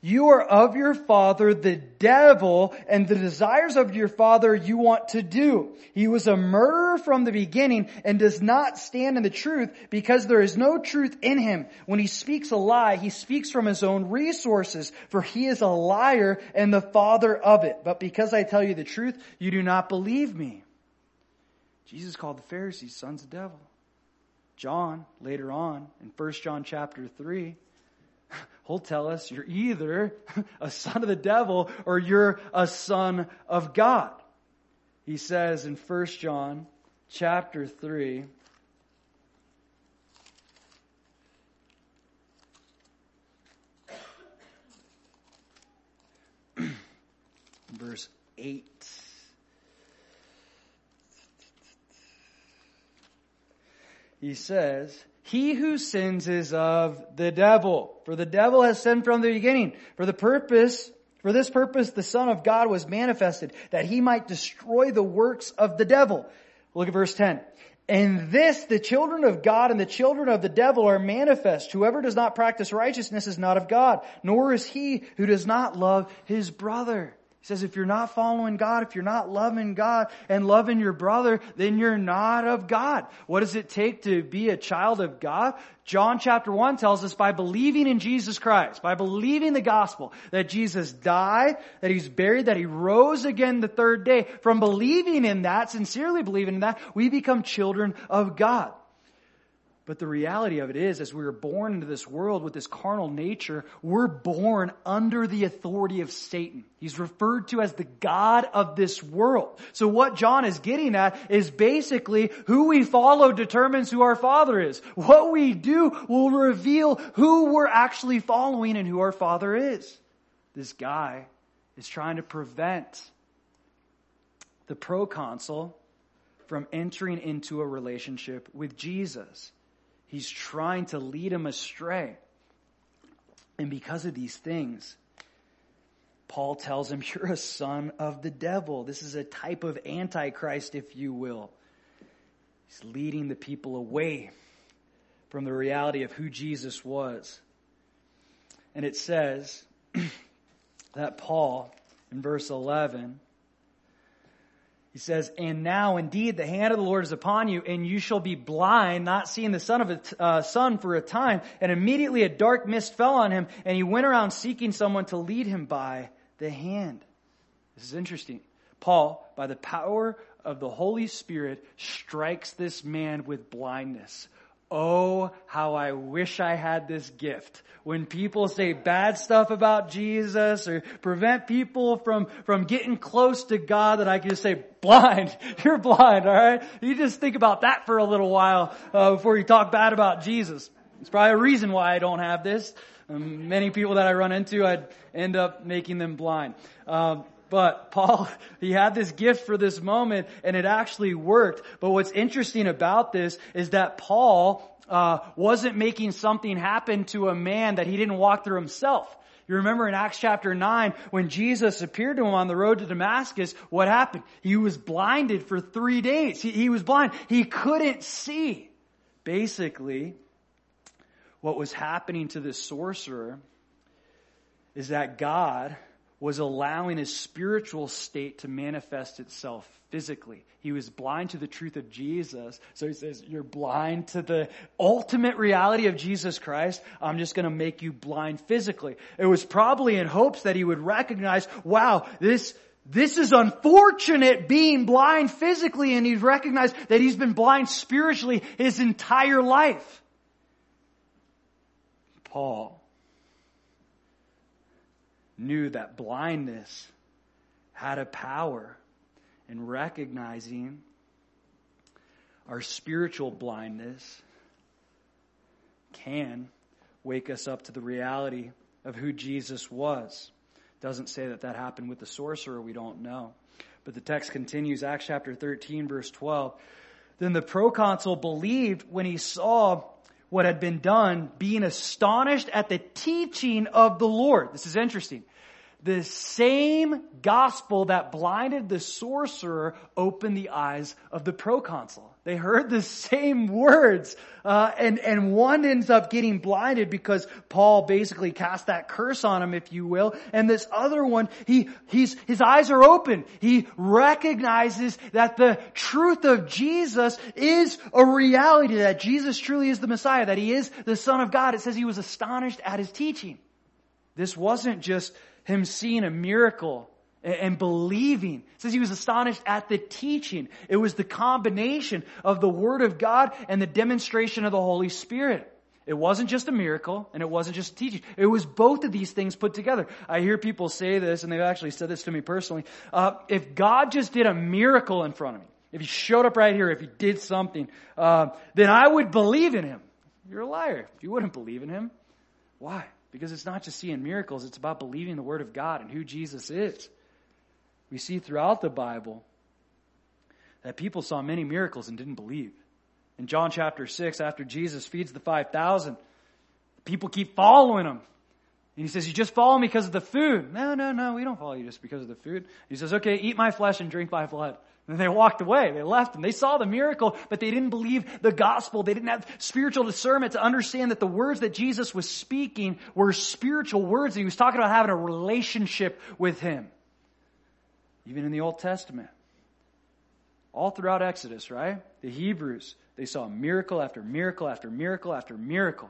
You are of your father, the devil, and the desires of your father you want to do. He was a murderer from the beginning and does not stand in the truth because there is no truth in him. When he speaks a lie, he speaks from his own resources, for he is a liar and the father of it. But because I tell you the truth, you do not believe me. Jesus called the Pharisees sons of devil. John, later on, in 1 John chapter 3, he'll tell us you're either a son of the devil or you're a son of God. He says in 1 John chapter 3, verse 8. He says, he who sins is of the devil. For the devil has sinned from the beginning. For the purpose, for this purpose the Son of God was manifested, that he might destroy the works of the devil. Look at verse 10. And this, the children of God and the children of the devil are manifest. Whoever does not practice righteousness is not of God, nor is he who does not love his brother. He says, if you're not following God, if you're not loving God and loving your brother, then you're not of God. What does it take to be a child of God? John chapter 1 tells us by believing in Jesus Christ, by believing the gospel, that Jesus died, that He's buried, that He rose again the third day. From believing in that, sincerely believing in that, we become children of God. But the reality of it is, as we were born into this world with this carnal nature, we're born under the authority of Satan. He's referred to as the God of this world. So what John is getting at is basically who we follow determines who our Father is. What we do will reveal who we're actually following and who our Father is. This guy is trying to prevent the proconsul from entering into a relationship with Jesus. He's trying to lead him astray. And because of these things, Paul tells him, You're a son of the devil. This is a type of antichrist, if you will. He's leading the people away from the reality of who Jesus was. And it says that Paul, in verse 11, he says, And now indeed the hand of the Lord is upon you, and you shall be blind, not seeing the sun of a uh, sun for a time. And immediately a dark mist fell on him, and he went around seeking someone to lead him by the hand. This is interesting. Paul, by the power of the Holy Spirit, strikes this man with blindness. Oh, how I wish I had this gift. When people say bad stuff about Jesus or prevent people from, from getting close to God that I can just say, blind, you're blind, alright? You just think about that for a little while uh, before you talk bad about Jesus. It's probably a reason why I don't have this. Um, many people that I run into, I'd end up making them blind. Um, but Paul, he had this gift for this moment and it actually worked. But what's interesting about this is that Paul uh, wasn't making something happen to a man that he didn't walk through himself. You remember in Acts chapter 9, when Jesus appeared to him on the road to Damascus, what happened? He was blinded for three days. He, he was blind. He couldn't see. Basically, what was happening to this sorcerer is that God was allowing his spiritual state to manifest itself physically. He was blind to the truth of Jesus. So he says, you're blind to the ultimate reality of Jesus Christ. I'm just going to make you blind physically. It was probably in hopes that he would recognize, wow, this, this is unfortunate being blind physically and he's recognized that he's been blind spiritually his entire life. Paul knew that blindness had a power in recognizing our spiritual blindness can wake us up to the reality of who Jesus was. Doesn't say that that happened with the sorcerer, we don't know. But the text continues, Acts chapter 13 verse 12. Then the proconsul believed when he saw what had been done, being astonished at the teaching of the Lord. This is interesting. The same gospel that blinded the sorcerer opened the eyes of the proconsul. They heard the same words, uh, and and one ends up getting blinded because Paul basically cast that curse on him, if you will. And this other one, he he's his eyes are open. He recognizes that the truth of Jesus is a reality. That Jesus truly is the Messiah. That he is the Son of God. It says he was astonished at his teaching. This wasn't just him seeing a miracle and believing. It says he was astonished at the teaching. It was the combination of the Word of God and the demonstration of the Holy Spirit. It wasn't just a miracle and it wasn't just teaching. It was both of these things put together. I hear people say this and they've actually said this to me personally. Uh, if God just did a miracle in front of me, if he showed up right here, if he did something, uh, then I would believe in him. You're a liar. You wouldn't believe in him. Why? Because it's not just seeing miracles, it's about believing the Word of God and who Jesus is. We see throughout the Bible that people saw many miracles and didn't believe. In John chapter 6, after Jesus feeds the 5,000, people keep following him. And he says, You just follow me because of the food. No, no, no, we don't follow you just because of the food. He says, Okay, eat my flesh and drink my blood. And they walked away. They left him. They saw the miracle, but they didn't believe the gospel. They didn't have spiritual discernment to understand that the words that Jesus was speaking were spiritual words. He was talking about having a relationship with him. Even in the Old Testament. All throughout Exodus, right? The Hebrews, they saw miracle after miracle after miracle after miracle.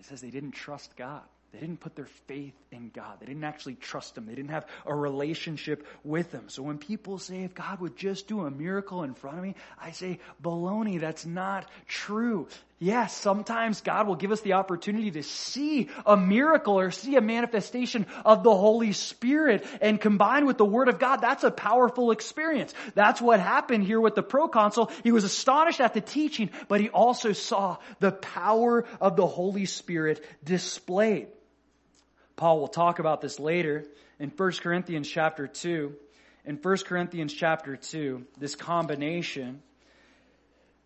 It says they didn't trust God. They didn't put their faith in God. They didn't actually trust Him. They didn't have a relationship with Him. So when people say, if God would just do a miracle in front of me, I say, baloney, that's not true. Yes, sometimes God will give us the opportunity to see a miracle or see a manifestation of the Holy Spirit and combined with the Word of God, that's a powerful experience. That's what happened here with the proconsul. He was astonished at the teaching, but he also saw the power of the Holy Spirit displayed. Paul will talk about this later in 1 Corinthians chapter 2 in 1 Corinthians chapter 2, this combination,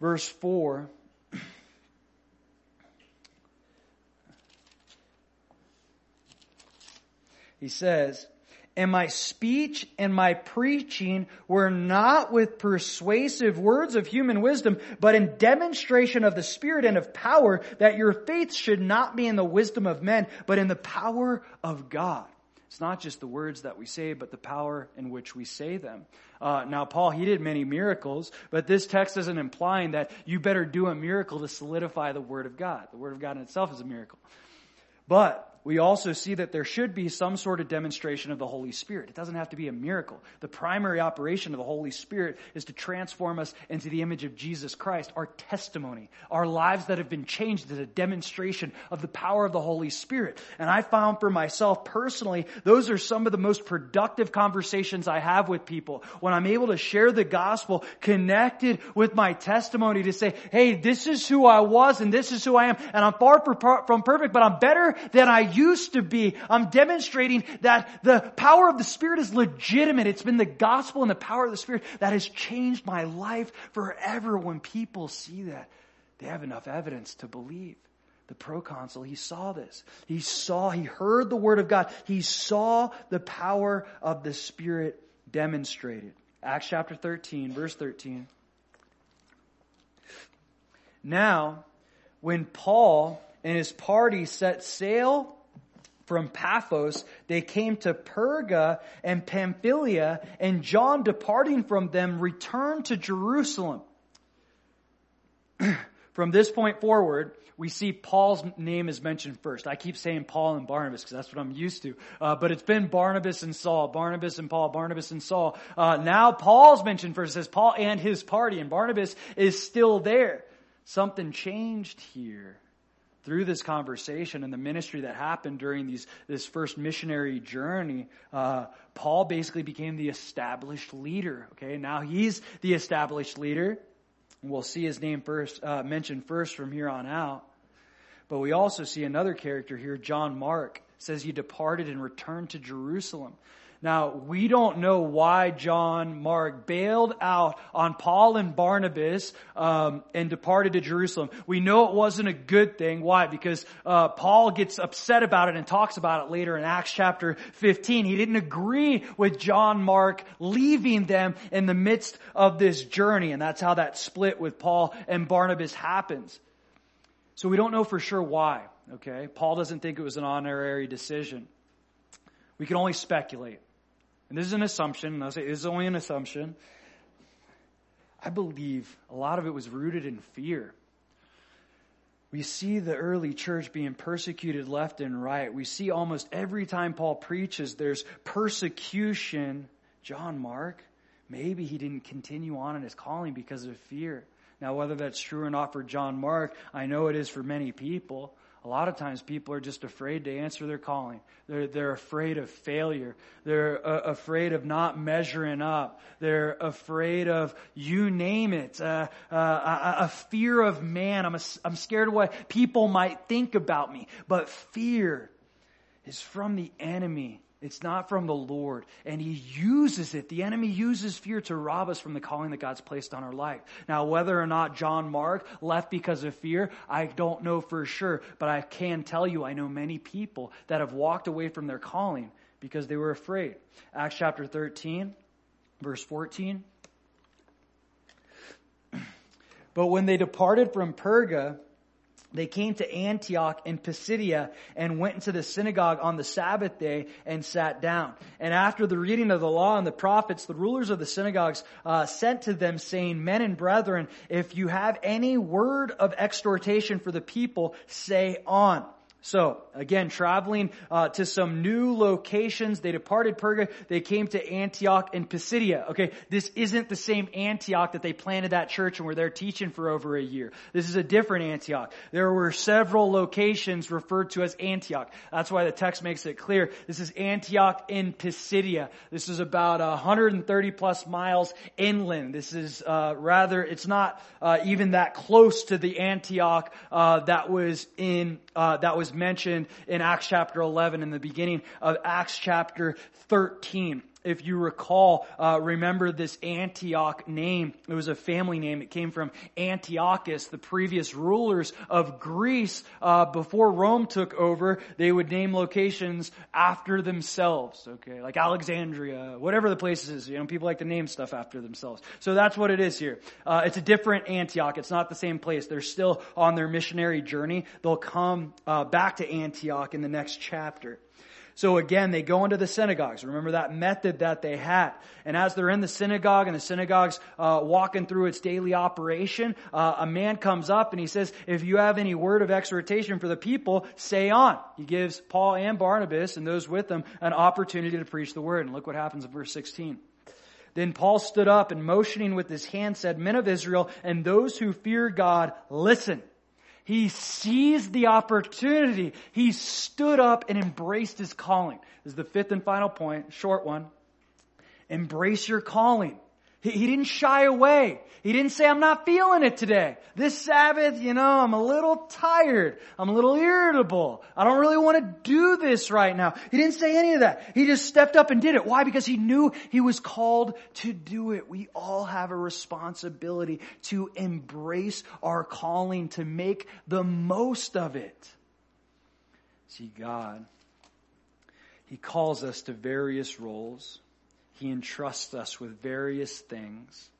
verse 4, he says, and my speech and my preaching were not with persuasive words of human wisdom, but in demonstration of the Spirit and of power, that your faith should not be in the wisdom of men, but in the power of God. It's not just the words that we say, but the power in which we say them. Uh, now, Paul, he did many miracles, but this text isn't implying that you better do a miracle to solidify the Word of God. The Word of God in itself is a miracle. But we also see that there should be some sort of demonstration of the Holy Spirit. It doesn't have to be a miracle. The primary operation of the Holy Spirit is to transform us into the image of Jesus Christ. Our testimony, our lives that have been changed is a demonstration of the power of the Holy Spirit. And I found for myself personally, those are some of the most productive conversations I have with people. When I'm able to share the gospel connected with my testimony to say, hey, this is who I was and this is who I am. And I'm far from perfect, but I'm better than I used to be. I'm demonstrating that the power of the Spirit is legitimate. It's been the gospel and the power of the Spirit that has changed my life forever. When people see that, they have enough evidence to believe. The proconsul, he saw this. He saw, he heard the word of God. He saw the power of the Spirit demonstrated. Acts chapter 13, verse 13. Now, when Paul and his party set sail from Paphos, they came to Perga and Pamphylia, and John, departing from them, returned to Jerusalem. from this point forward, we see Paul's name is mentioned first. I keep saying Paul and Barnabas because that's what I'm used to. Uh, but it's been Barnabas and Saul, Barnabas and Paul, Barnabas and Saul. Uh, now Paul's mentioned first. It says Paul and his party, and Barnabas is still there. Something changed here through this conversation and the ministry that happened during these, this first missionary journey, uh, Paul basically became the established leader. Okay, now he's the established leader. We'll see his name first uh, mentioned first from here on out. But we also see another character here, John Mark, says he departed and returned to Jerusalem. Now, we don't know why John Mark bailed out on Paul and Barnabas um, and departed to Jerusalem. We know it wasn't a good thing. Why? Because uh, Paul gets upset about it and talks about it later in Acts chapter 15. He didn't agree with John Mark leaving them in the midst of this journey, and that's how that split with Paul and Barnabas happens. So we don't know for sure why. Okay, Paul doesn't think it was an honorary decision. We can only speculate and this is an assumption, and I'll say is only an assumption. I believe a lot of it was rooted in fear. We see the early church being persecuted left and right. We see almost every time Paul preaches, there's persecution. John Mark, maybe he didn't continue on in his calling because of fear. Now, whether that's true or not for John Mark, I know it is for many people. A lot of times people are just afraid to answer their calling. They're, they're afraid of failure. They're uh, afraid of not measuring up. They're afraid of, you name it, uh, uh, a, a, fear of man. I'm, a, I'm scared of what people might think about me. But fear is from the enemy. It's not from the Lord. And He uses it. The enemy uses fear to rob us from the calling that God's placed on our life. Now, whether or not John Mark left because of fear, I don't know for sure. But I can tell you, I know many people that have walked away from their calling because they were afraid. Acts chapter 13, verse 14. But when they departed from Perga, they came to Antioch in Pisidia and went into the synagogue on the Sabbath day and sat down. And after the reading of the law and the prophets, the rulers of the synagogues uh, sent to them saying, Men and brethren, if you have any word of exhortation for the people, say on. So again, traveling uh, to some new locations. They departed Perga. They came to Antioch and Pisidia. Okay, this isn't the same Antioch that they planted that church and were there teaching for over a year. This is a different Antioch. There were several locations referred to as Antioch. That's why the text makes it clear. This is Antioch in Pisidia. This is about 130 plus miles inland. This is uh, rather. It's not uh, even that close to the Antioch uh, that was in uh, that was mentioned in Acts chapter 11 in the beginning of Acts chapter 13. If you recall, uh, remember this Antioch name. It was a family name. It came from Antiochus, the previous rulers of Greece. Uh, before Rome took over, they would name locations after themselves. Okay, like Alexandria, whatever the place is. You know, people like to name stuff after themselves. So that's what it is here. Uh, it's a different Antioch. It's not the same place. They're still on their missionary journey. They'll come uh, back to Antioch in the next chapter. So again, they go into the synagogues. Remember that method that they had. And as they're in the synagogue and the synagogue's uh, walking through its daily operation, uh, a man comes up and he says, if you have any word of exhortation for the people, say on. He gives Paul and Barnabas and those with them an opportunity to preach the word. And look what happens in verse 16. Then Paul stood up and motioning with his hand said, Men of Israel and those who fear God, listen. He seized the opportunity. He stood up and embraced his calling. This is the fifth and final point, short one. Embrace your calling. He, he didn't shy away. He didn't say, I'm not feeling it today. This Sabbath, you know, I'm a little tired. I'm a little irritable. I don't really want to do this right now. He didn't say any of that. He just stepped up and did it. Why? Because he knew he was called to do it. We all have a responsibility to embrace our calling, to make the most of it. See, God, He calls us to various roles. He entrusts us with various things,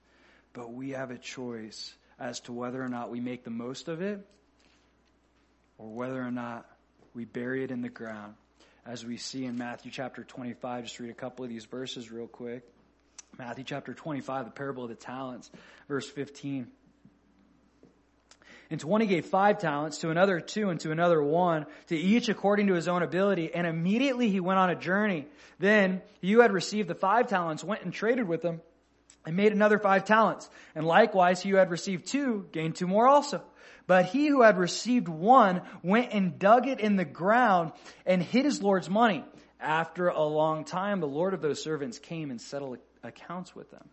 but we have a choice as to whether or not we make the most of it or whether or not we bury it in the ground. As we see in Matthew chapter 25, just read a couple of these verses real quick. Matthew chapter 25, the parable of the talents, verse 15. And to one he gave five talents, to another two, and to another one, to each according to his own ability. And immediately he went on a journey. Then you had received the five talents, went and traded with them, and made another five talents. And likewise he who had received two gained two more also. But he who had received one went and dug it in the ground and hid his Lord's money. After a long time, the Lord of those servants came and settled accounts with them.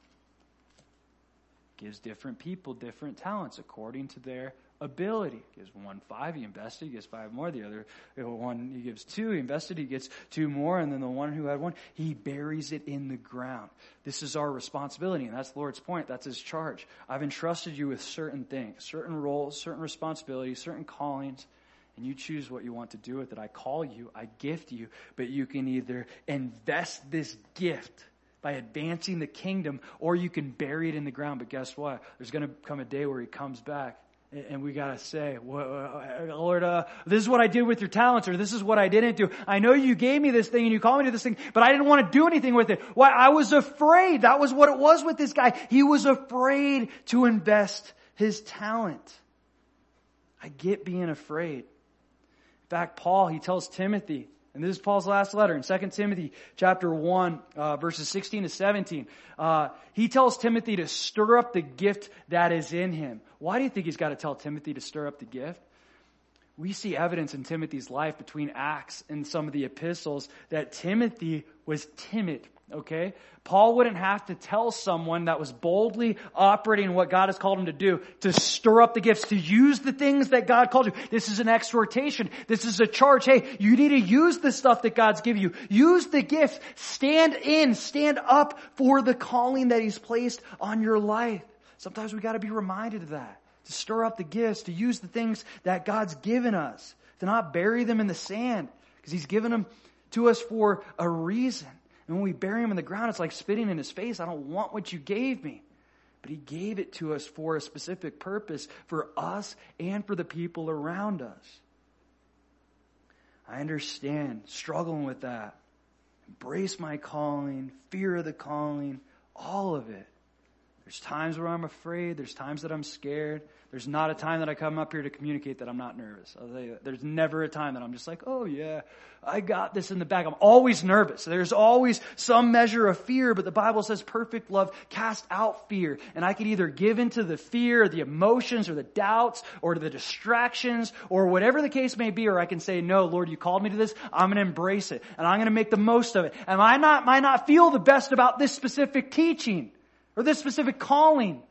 Gives different people different talents according to their ability. Gives one five, he invested, he gives five more. The other one, he gives two, he invested, he gets two more. And then the one who had one, he buries it in the ground. This is our responsibility. And that's the Lord's point. That's his charge. I've entrusted you with certain things, certain roles, certain responsibilities, certain callings. And you choose what you want to do with it. I call you, I gift you, but you can either invest this gift by advancing the kingdom, or you can bury it in the ground. But guess what? There's going to come a day where he comes back and we gotta say, Lord, uh, this is what I did with your talents, or this is what I didn't do. I know you gave me this thing and you called me to this thing, but I didn't want to do anything with it. Why? I was afraid. That was what it was with this guy. He was afraid to invest his talent. I get being afraid. In fact, Paul, he tells Timothy, and this is Paul's last letter in 2 Timothy chapter 1, uh, verses 16 to 17. Uh, he tells Timothy to stir up the gift that is in him. Why do you think he's got to tell Timothy to stir up the gift? We see evidence in Timothy's life between Acts and some of the epistles that Timothy was timid Okay? Paul wouldn't have to tell someone that was boldly operating what God has called him to do to stir up the gifts, to use the things that God called you. This is an exhortation. This is a charge. Hey, you need to use the stuff that God's given you. Use the gifts. Stand in, stand up for the calling that He's placed on your life. Sometimes we gotta be reminded of that. To stir up the gifts, to use the things that God's given us, to not bury them in the sand, because He's given them to us for a reason. And when we bury them in the ground, it's like spitting in his face. I don't want what you gave me. But he gave it to us for a specific purpose for us and for the people around us. I understand struggling with that. Embrace my calling, fear of the calling, all of it. There's times where I'm afraid. There's times that I'm scared. There's not a time that I come up here to communicate that I'm not nervous. There's never a time that I'm just like, oh yeah, I got this in the bag. I'm always nervous. There's always some measure of fear, but the Bible says perfect love cast out fear. And I could either give into the fear, or the emotions, or the doubts, or the distractions, or whatever the case may be, or I can say, no, Lord, you called me to this. I'm going to embrace it, and I'm going to make the most of it. And I not, might not feel the best about this specific teaching or this specific calling.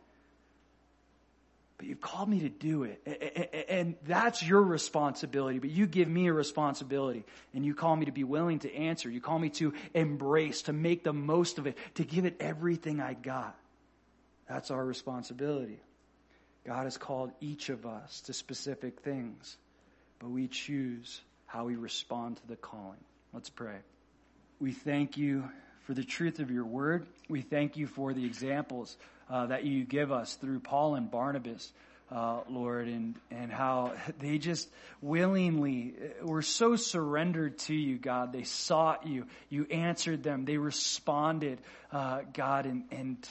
but you've called me to do it. And that's your responsibility, but you give me a responsibility and you call me to be willing to answer. You call me to embrace, to make the most of it, to give it everything I got. That's our responsibility. God has called each of us to specific things, but we choose how we respond to the calling. Let's pray. We thank you for the truth of your word. We thank you for the examples uh, that you give us through Paul and Barnabas. Uh, Lord, and, and how they just willingly were so surrendered to you, God. They sought you. You answered them. They responded, uh, God, and, and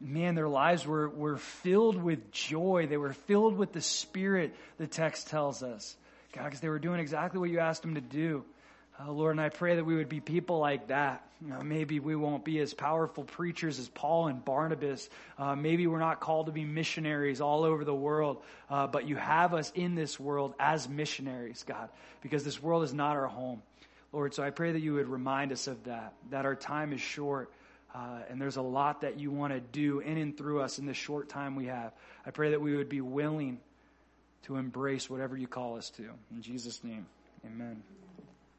man, their lives were, were filled with joy. They were filled with the Spirit, the text tells us. God, because they were doing exactly what you asked them to do. Uh, Lord, and I pray that we would be people like that. You know, maybe we won't be as powerful preachers as Paul and Barnabas. Uh, maybe we're not called to be missionaries all over the world, uh, but you have us in this world as missionaries, God, because this world is not our home. Lord, so I pray that you would remind us of that, that our time is short, uh, and there's a lot that you want to do in and through us in the short time we have. I pray that we would be willing to embrace whatever you call us to. In Jesus' name, amen.